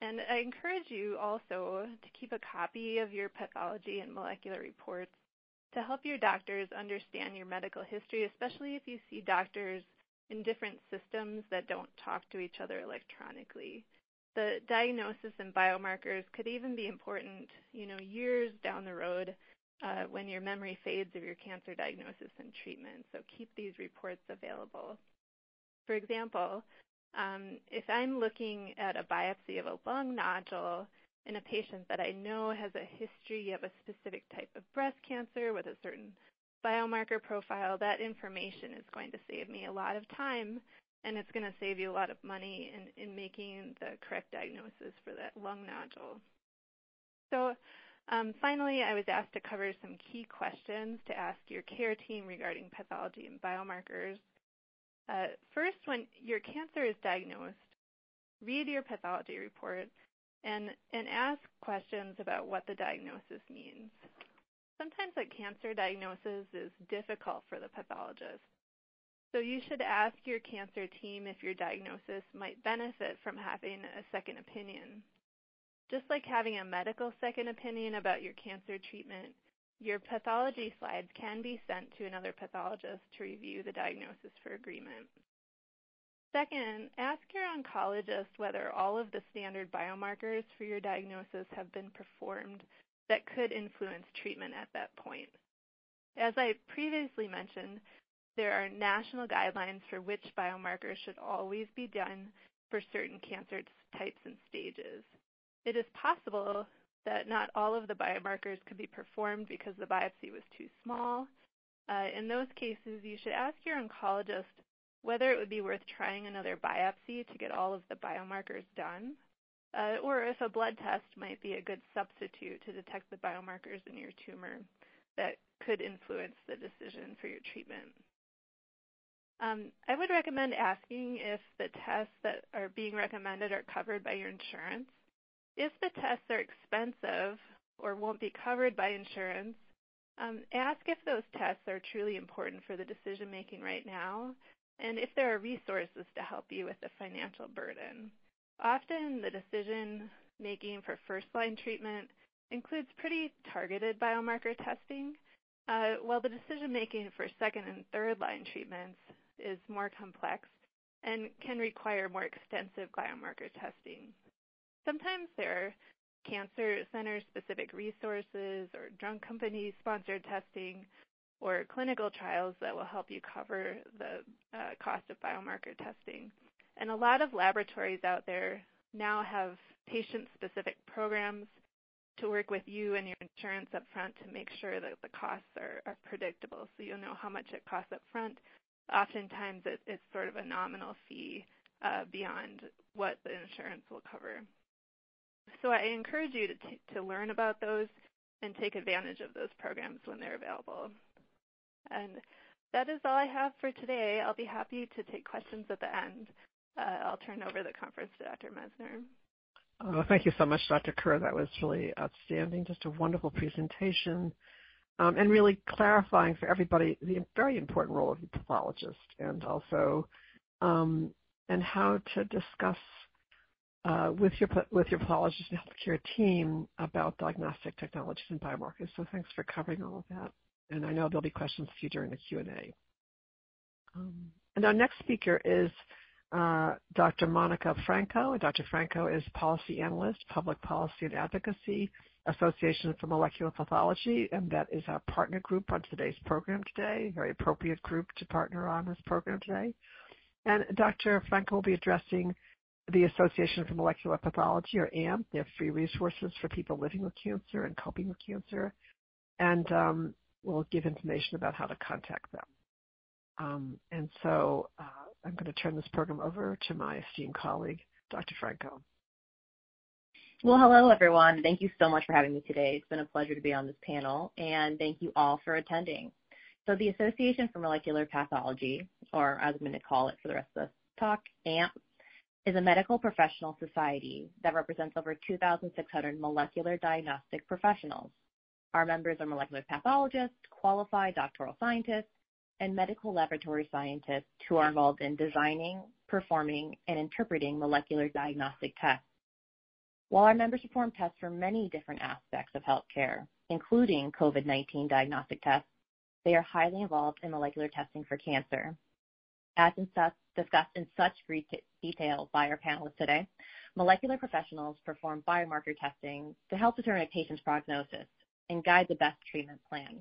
And I encourage you also to keep a copy of your pathology and molecular reports to help your doctors understand your medical history, especially if you see doctors in different systems that don't talk to each other electronically. The diagnosis and biomarkers could even be important, you know, years down the road uh, when your memory fades of your cancer diagnosis and treatment. So keep these reports available. For example, um, if I'm looking at a biopsy of a lung nodule, in a patient that I know has a history of a specific type of breast cancer with a certain biomarker profile, that information is going to save me a lot of time and it's going to save you a lot of money in, in making the correct diagnosis for that lung nodule. So um, finally, I was asked to cover some key questions to ask your care team regarding pathology and biomarkers. Uh, first, when your cancer is diagnosed, read your pathology report and, and ask questions about what the diagnosis means. Sometimes a cancer diagnosis is difficult for the pathologist. So you should ask your cancer team if your diagnosis might benefit from having a second opinion. Just like having a medical second opinion about your cancer treatment, your pathology slides can be sent to another pathologist to review the diagnosis for agreement. Second, ask your oncologist whether all of the standard biomarkers for your diagnosis have been performed that could influence treatment at that point. As I previously mentioned, there are national guidelines for which biomarkers should always be done for certain cancer types and stages. It is possible that not all of the biomarkers could be performed because the biopsy was too small. Uh, in those cases, you should ask your oncologist whether it would be worth trying another biopsy to get all of the biomarkers done, uh, or if a blood test might be a good substitute to detect the biomarkers in your tumor that could influence the decision for your treatment. Um, I would recommend asking if the tests that are being recommended are covered by your insurance. If the tests are expensive or won't be covered by insurance, um, ask if those tests are truly important for the decision making right now and if there are resources to help you with the financial burden. Often the decision making for first line treatment includes pretty targeted biomarker testing, uh, while the decision making for second and third line treatments is more complex and can require more extensive biomarker testing. Sometimes there are cancer center specific resources or drug company sponsored testing or clinical trials that will help you cover the uh, cost of biomarker testing. And a lot of laboratories out there now have patient specific programs to work with you and your insurance up front to make sure that the costs are, are predictable so you'll know how much it costs up front. Oftentimes it, it's sort of a nominal fee uh, beyond what the insurance will cover. So I encourage you to, t- to learn about those and take advantage of those programs when they're available. And that is all I have for today. I'll be happy to take questions at the end. Uh, I'll turn over the conference to Dr. Messner. Oh, thank you so much, Dr. Kerr. That was really outstanding. Just a wonderful presentation. Um, and really clarifying for everybody the very important role of the pathologist and also um, and how to discuss uh, with your with your pathologist and healthcare team about diagnostic technologies and biomarkers. So thanks for covering all of that. And I know there'll be questions for you during the Q&A. Um, and our next speaker is uh, Dr. Monica Franco. Dr. Franco is policy analyst, public policy and advocacy, Association for Molecular Pathology, and that is our partner group on today's program today, very appropriate group to partner on this program today. And Dr. Franco will be addressing the Association for Molecular Pathology, or AMP. They have free resources for people living with cancer and coping with cancer. And um, we'll give information about how to contact them. Um, and so uh, I'm going to turn this program over to my esteemed colleague, Dr. Franco. Well, hello, everyone. Thank you so much for having me today. It's been a pleasure to be on this panel, and thank you all for attending. So the Association for Molecular Pathology, or as I'm going to call it for the rest of the talk, AMP, is a medical professional society that represents over 2,600 molecular diagnostic professionals. Our members are molecular pathologists, qualified doctoral scientists, and medical laboratory scientists who are involved in designing, performing, and interpreting molecular diagnostic tests. While our members perform tests for many different aspects of healthcare, including COVID-19 diagnostic tests, they are highly involved in molecular testing for cancer. As discussed in such great detail by our panelists today, molecular professionals perform biomarker testing to help determine a patient's prognosis and guide the best treatment plan,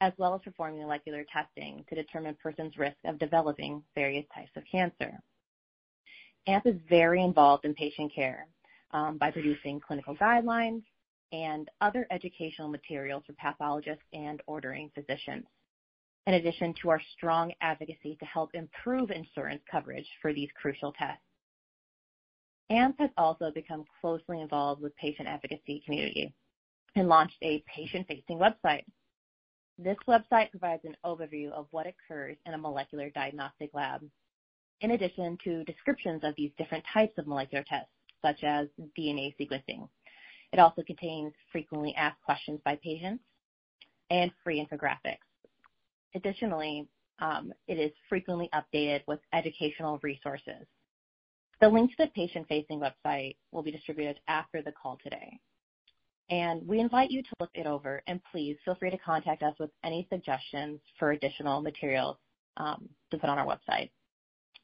as well as performing molecular testing to determine a person's risk of developing various types of cancer. AMP is very involved in patient care Um, by producing clinical guidelines and other educational materials for pathologists and ordering physicians in addition to our strong advocacy to help improve insurance coverage for these crucial tests. AMP has also become closely involved with patient advocacy community and launched a patient-facing website. This website provides an overview of what occurs in a molecular diagnostic lab, in addition to descriptions of these different types of molecular tests, such as DNA sequencing. It also contains frequently asked questions by patients and free infographics. Additionally, um, it is frequently updated with educational resources. The link to the patient-facing website will be distributed after the call today. And we invite you to look it over, and please feel free to contact us with any suggestions for additional materials um, to put on our website.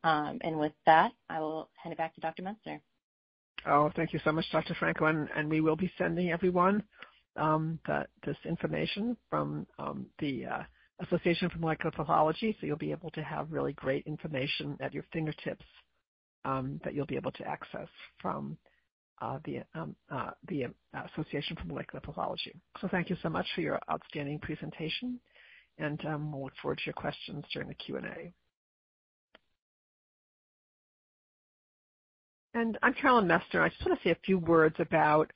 Um, and with that, I will hand it back to Dr. Messner. Oh, thank you so much, Dr. Franco. And, and we will be sending everyone um, that, this information from um, the uh, Association for Molecular Pathology, so you'll be able to have really great information at your fingertips um, that you'll be able to access from uh, the, um, uh, the uh, Association for Molecular Pathology. So thank you so much for your outstanding presentation, and um, we'll look forward to your questions during the Q&A. And I'm Carolyn Messner. I just want to say a few words about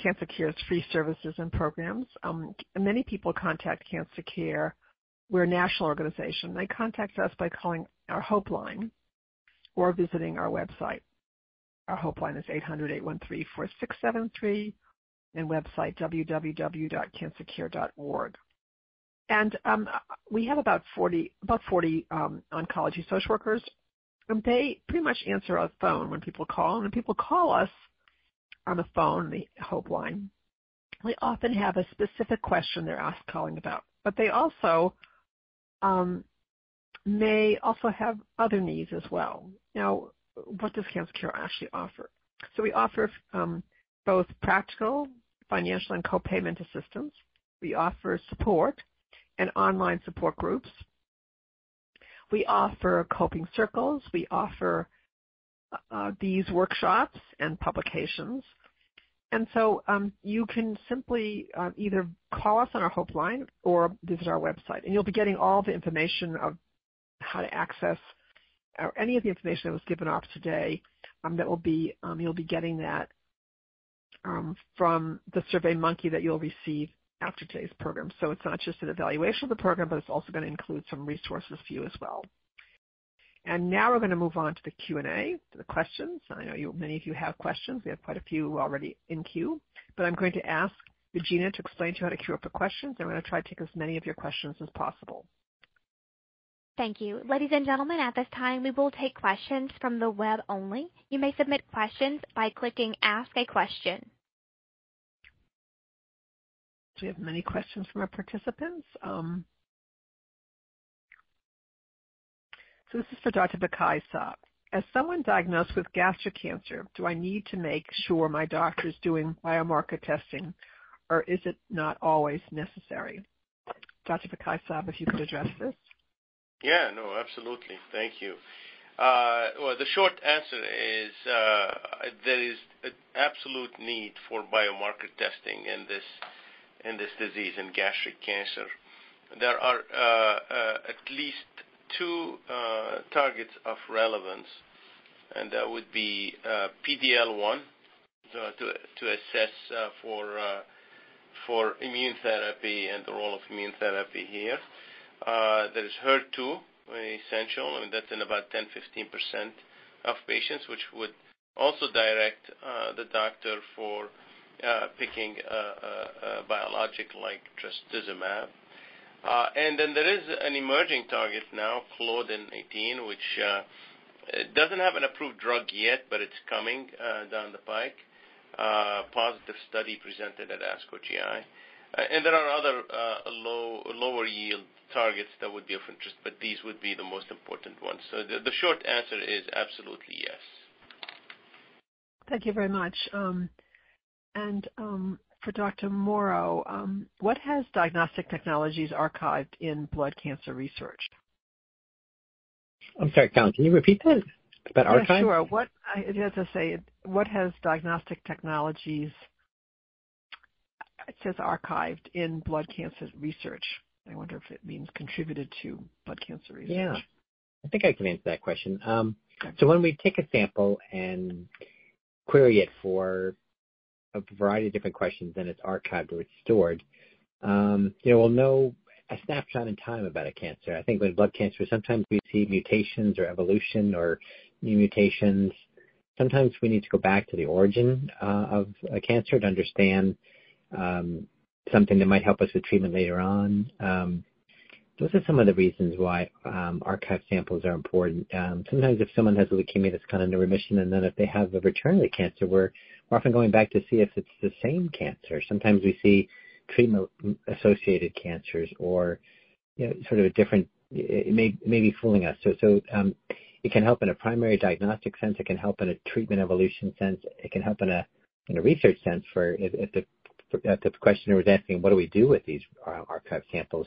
Cancer Care's free services and programs. Um, many people contact Cancer Care we're a national organization. They contact us by calling our Hope line or visiting our website. Our Hope line is 800-813-4673 and website www.cancercare.org. and um, we have about 40 about 40 um, oncology social workers, they pretty much answer our phone when people call. And when people call us on the phone, the Hope line, they often have a specific question they're asked calling about, but they also um, may also have other needs as well. Now, what does Cancer Care actually offer? So we offer um, both practical, financial, and co-payment assistance. We offer support and online support groups. We offer coping circles. We offer uh, these workshops and publications. And so um, you can simply uh, either call us on our Hope line or visit our website, and you'll be getting all the information of how to access or any of the information that was given off today. Um, that will be um, you'll be getting that from the Survey Monkey that you'll receive after today's program. So it's not just an evaluation of the program, but it's also going to include some resources for you as well. And now we're going to move on to the Q&A, to the questions. I know you, many of you have questions. We have quite a few already in queue. But I'm going to ask Regina to explain to you how to queue up the questions. I'm going to try to take as many of your questions as possible. Thank you. Ladies and gentlemen, at this time, we will take questions from the web only. You may submit questions by clicking Ask a Question. We have many questions from our participants. Um, So this is for Dr. Bakai Saab. As someone diagnosed with gastric cancer, do I need to make sure my doctor is doing biomarker testing, or is it not always necessary? Dr. Bekaii-Saab, if you could address this. Yeah, no, absolutely. Thank you. Uh, well, the short answer is uh, there is an absolute need for biomarker testing in this in this disease in gastric cancer. There are uh, uh at least two uh, targets of relevance, and that would be uh, PD-L1 to assess for immune therapy and the role of immune therapy here. There is HER2, essential. Mean, that's in about 10%-15% of patients, which would also direct the doctor for picking a biologic like trastuzumab. Uh, and then there is an emerging target now, Claudin 18, which uh, doesn't have an approved drug yet, but it's coming uh, down the pike. Positive study presented at ASCO GI. And there are other low, lower yield targets that would be of interest, but these would be the most important ones. So the, the short answer is absolutely yes. Thank you very much. And um, for Dr. Mauro, um, what has Diagnostic Technologies archived in blood cancer research? I'm sorry, Colin, can you repeat that? About yeah, archive? sure. What I have to say, what has Diagnostic Technologies it says archived in blood cancer research. I wonder if it means contributed to blood cancer research. Yeah, I think I can answer that question. Um, so when we take a sample and query it for a variety of different questions, and it's archived or it's stored, um, you know, we'll know a snapshot in time about a cancer. I think with blood cancer, sometimes we see mutations or evolution or new mutations. Sometimes we need to go back to the origin uh, of a cancer to understand um, something that might help us with treatment later on. Um, those are some of the reasons why um, archive samples are important. Um, sometimes if someone has a leukemia that's kind of in remission, and then if they have a return of the cancer, we're we're often going back to see if it's the same cancer. Sometimes we see treatment-associated cancers or you know, sort of a different. It may, be fooling us. So, so um, it can help in a primary diagnostic sense. It can help in a treatment evolution sense. It can help in a in a research sense for if, the questioner was asking, what do we do with these archive samples?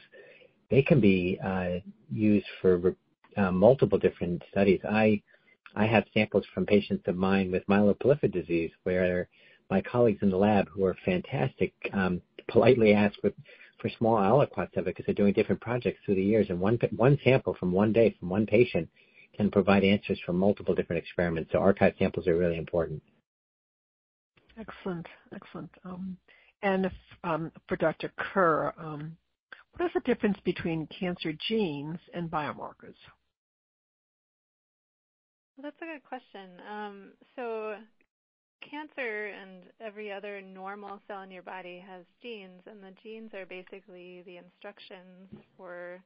They can be uh, used for uh, multiple different studies. I I have samples from patients of mine with myeloproliferative disease where my colleagues in the lab who are fantastic um, politely ask for, for small aliquots of it because they're doing different projects through the years. And one, one sample from one day from one patient can provide answers for multiple different experiments. So archive samples are really important. Excellent, excellent. Um, and if, um, for Dr. Kerr, um, what is the difference between cancer genes and biomarkers? That's a good question. Um, so cancer and every other normal cell in your body has genes, and the genes are basically the instructions for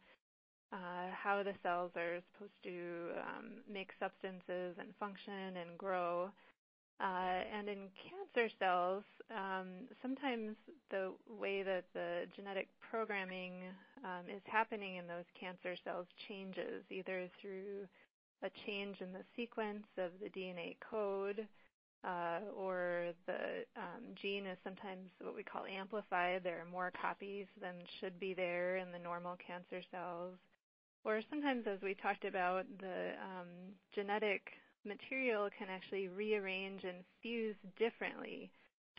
uh, how the cells are supposed to um, make substances and function and grow. Uh, and in cancer cells, um, sometimes the way that the genetic programming um, is happening in those cancer cells changes, either through a change in the sequence of the DNA code, uh, or the um, gene is sometimes what we call amplified. There are more copies than should be there in the normal cancer cells. Or sometimes, as we talked about, the um, genetic material can actually rearrange and fuse differently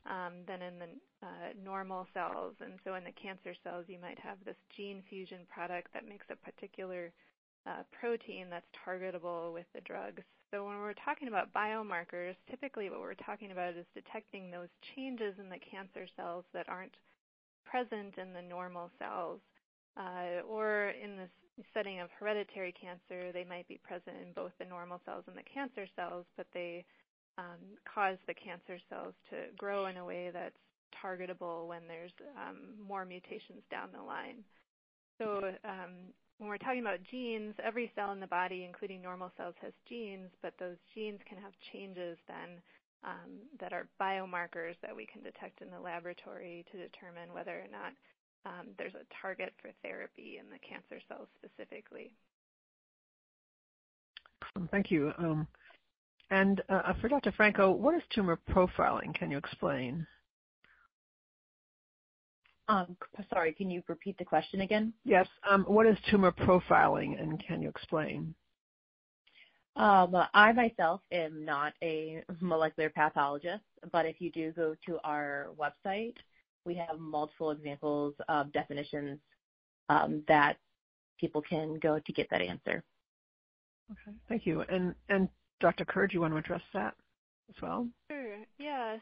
um, than in the uh, normal cells. And so in the cancer cells, you might have this gene fusion product that makes a particular protein that's targetable with the drugs. So when we're talking about biomarkers, typically what we're talking about is detecting those changes in the cancer cells that aren't present in the normal cells. Uh, or in the setting of hereditary cancer, they might be present in both the normal cells and the cancer cells, but they um, cause the cancer cells to grow in a way that's targetable when there's um, more mutations down the line. So um, when we're talking about genes, every cell in the body, including normal cells, has genes, but those genes can have changes then um, that are biomarkers that we can detect in the laboratory to determine whether or not um, there's a target for therapy in the cancer cells specifically. Thank you. Um, and uh, for Dr. Franco, what is tumor profiling? Can you explain? Um, sorry, can you repeat the question again? Yes. Um, what is tumor profiling, and can you explain? Um, I myself am not a molecular pathologist, but if you do go to our website, we have multiple examples of definitions um, that people can go to get that answer. Okay, thank you. And and Dr. Kerr, do you want to address that as well? Sure. Yeah.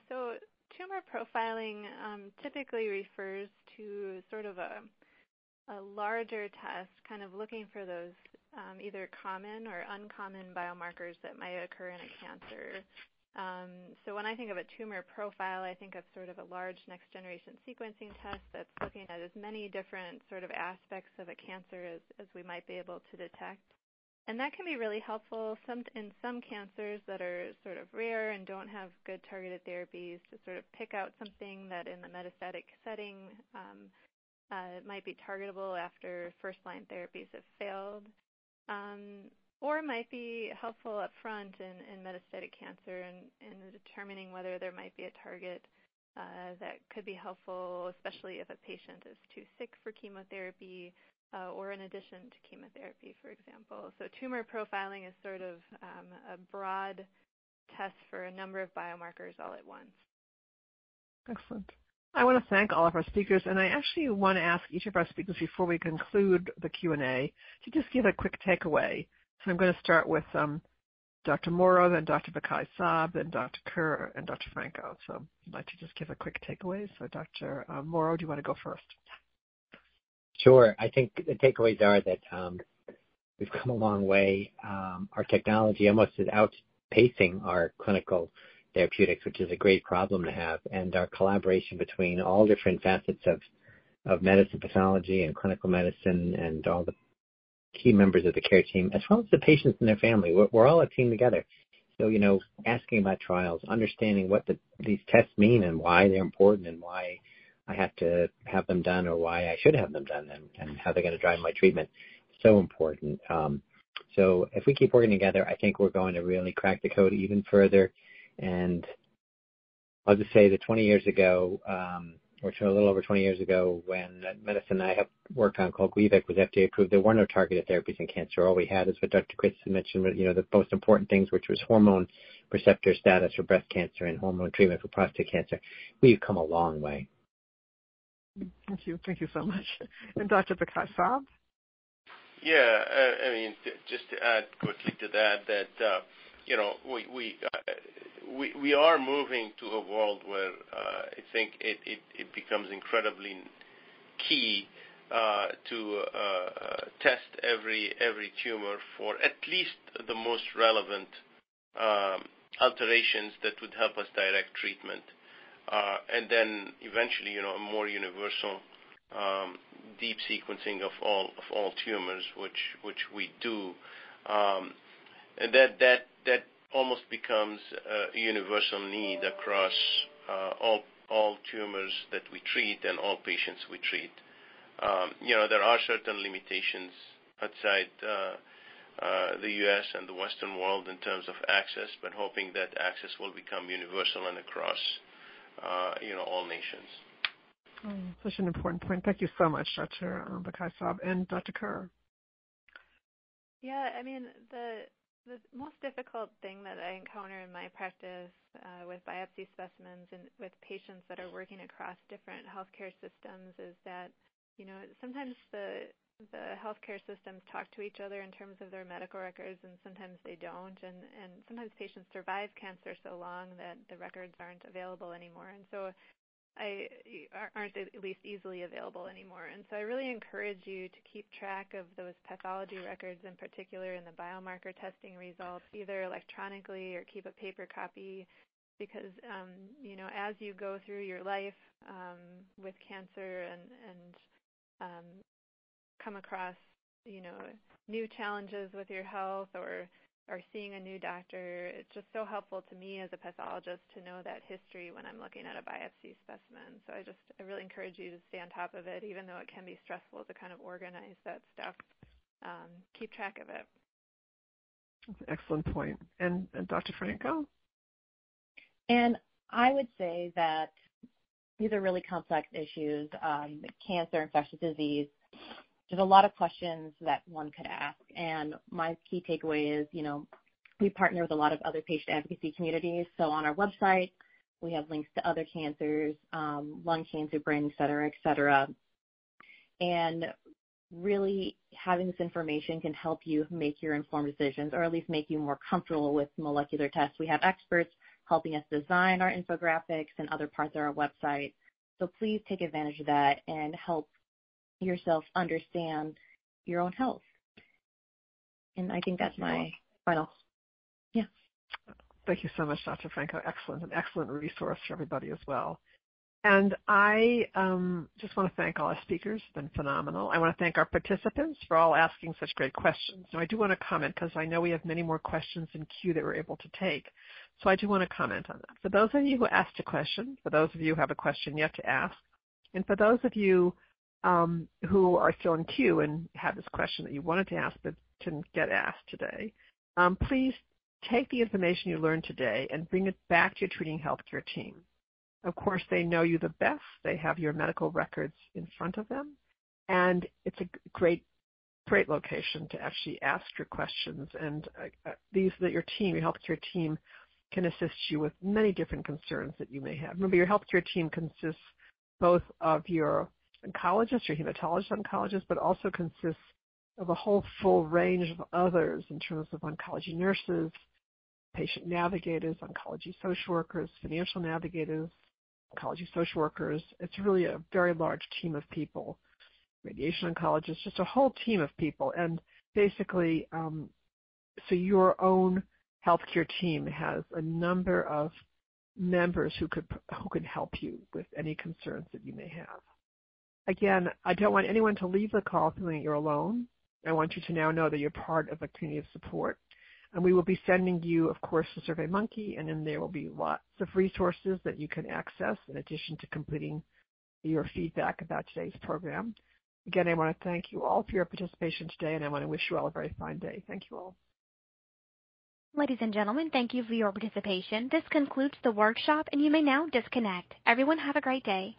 Tumor profiling um, typically refers to sort of a a larger test, kind of looking for those um, either common or uncommon biomarkers that might occur in a cancer um, so when I think of a tumor profile, I think of sort of a large next generation sequencing test that's looking at as many different sort of aspects of a cancer as, as we might be able to detect. And that can be really helpful some, in some cancers that are sort of rare and don't have good targeted therapies to sort of pick out something that in the metastatic setting um, uh, might be targetable after first line therapies have failed. Um, or might be helpful up front in, in metastatic cancer and in, in determining whether there might be a target uh, that could be helpful, especially if a patient is too sick for chemotherapy uh, or in addition to chemotherapy, for example. So tumor profiling is sort of um, a broad test for a number of biomarkers all at once. Excellent. I want to thank all of our speakers, and I actually want to ask each of our speakers before we conclude the Q&A to just give a quick takeaway so I'm going to start with um, Dr. Mauro, then Dr. Bakai Saab, then Dr. Kerr, and Dr. Franco. So I'd like to just give a quick takeaway. So Dr. Uh, Mauro, do you want to go first? Sure. I think the takeaways are that um, we've come a long way. Um, our technology almost is outpacing our clinical therapeutics, which is a great problem to have, and our collaboration between all different facets of of medicine, pathology, and clinical medicine, and all the key members of the care team, as well as the patients and their family. We're, all a team together. So, you know, asking about trials, understanding what the, these tests mean and why they're important and why I have to have them done or why I should have them done and, and how they're going to drive my treatment. So important. Um, so if we keep working together, I think we're going to really crack the code even further. And I'll just say that 20 years ago, um, or a little over 20 years ago when medicine I have worked on called Gleevec was FDA approved, there were no targeted therapies in cancer. All we had is what Dr. Kris mentioned, you know, the most important things, which was hormone receptor status for breast cancer and hormone treatment for prostate cancer. We've come a long way. Thank you. Thank you so much. And Dr. Bakai Saab? Yeah, uh, I mean, just to add quickly to that, that, uh, you know, we, we, uh, we, we are moving to a world where I think it, it, becomes incredibly key uh, to uh, test every every tumor for at least the most relevant um, alterations that would help us direct treatment. Uh, and then eventually, you know, a more universal um, deep sequencing of all tumors, which we do. Um, and that almost becomes a universal need across uh, all tumors that we treat and all patients we treat. Um, you know, there are certain limitations outside uh, the U.S. and the Western world in terms of access, but hoping that access will become universal and across Uh, all nations. Mm, such an important point. Thank you so much, Dr. Um, Bekaii-Saab. And Dr. Kerr? Yeah. I mean, the most difficult thing that I encounter in my practice uh, with biopsy specimens and with patients that are working across different healthcare systems is that you know, sometimes the healthcare systems talk to each other in terms of their medical records, and sometimes they don't. And sometimes patients survive cancer so long that the records aren't available anymore, and so I aren't at least easily available anymore. And so I really encourage you to keep track of those pathology records, in particular in the biomarker testing results, either electronically or keep a paper copy, because um, you know as you go through your life with cancer and come across you know, new challenges with your health or seeing a new doctor, it's just so helpful to me as a pathologist to know that history when I'm looking at a biopsy specimen. So I just I really encourage you to stay on top of it, even though it can be stressful to kind of organize that stuff. Um, keep track of it. Excellent point. And Dr. Franco? And I would say that these are really complex issues. Um, cancer, infectious disease, there's a lot of questions that one could ask. And my key takeaway is you know, we partner with a lot of other patient advocacy communities. So on our website, we have links to other cancers, um, lung cancer, brain, etc., etc. And really having this information can help you make your informed decisions or at least make you more comfortable with molecular tests. We have experts helping us design our infographics and other parts of our website. So please take advantage of that and help yourself understand your own health. And I think that's my final. Yeah. Thank you so much, Dr. Franco. Excellent. An excellent resource for everybody as well. And I um, just want to thank all our speakers. It's been phenomenal. I want to thank our participants for all asking such great questions. Now, I do want to comment because I know we have many more questions in queue that we're able to take. So I do want to comment on that. For those of you who asked a question, for those of you who have a question yet to ask, and for those of you Um, who are still in queue and have this question that you wanted to ask but didn't get asked today, um, please take the information you learned today and bring it back to your treating healthcare team. Of course, they know you the best. They have your medical records in front of them. And it's a great, great location to actually ask your questions. And uh, uh these that your team, your healthcare team, can assist you with many different concerns that you may have. Remember, your healthcare team consists both of your oncologists, your hematologist oncologists, but also consists of a whole full range of others in terms of oncology nurses, patient navigators, oncology social workers, financial navigators, oncology social workers. It's really a very large team of people, radiation oncologists, just a whole team of people. And basically, um, so your own healthcare team has a number of members who could who can help you with any concerns that you may have. Again, I don't want anyone to leave the call feeling that you're alone. I want you to now know that you're part of a community of support. And we will be sending you, of course, the SurveyMonkey, and then there will be lots of resources that you can access in addition to completing your feedback about today's program. Again, I want to thank you all for your participation today, and I want to wish you all a very fine day. Thank you all. Ladies and gentlemen, thank you for your participation. This concludes the workshop, and you may now disconnect. Everyone, have a great day.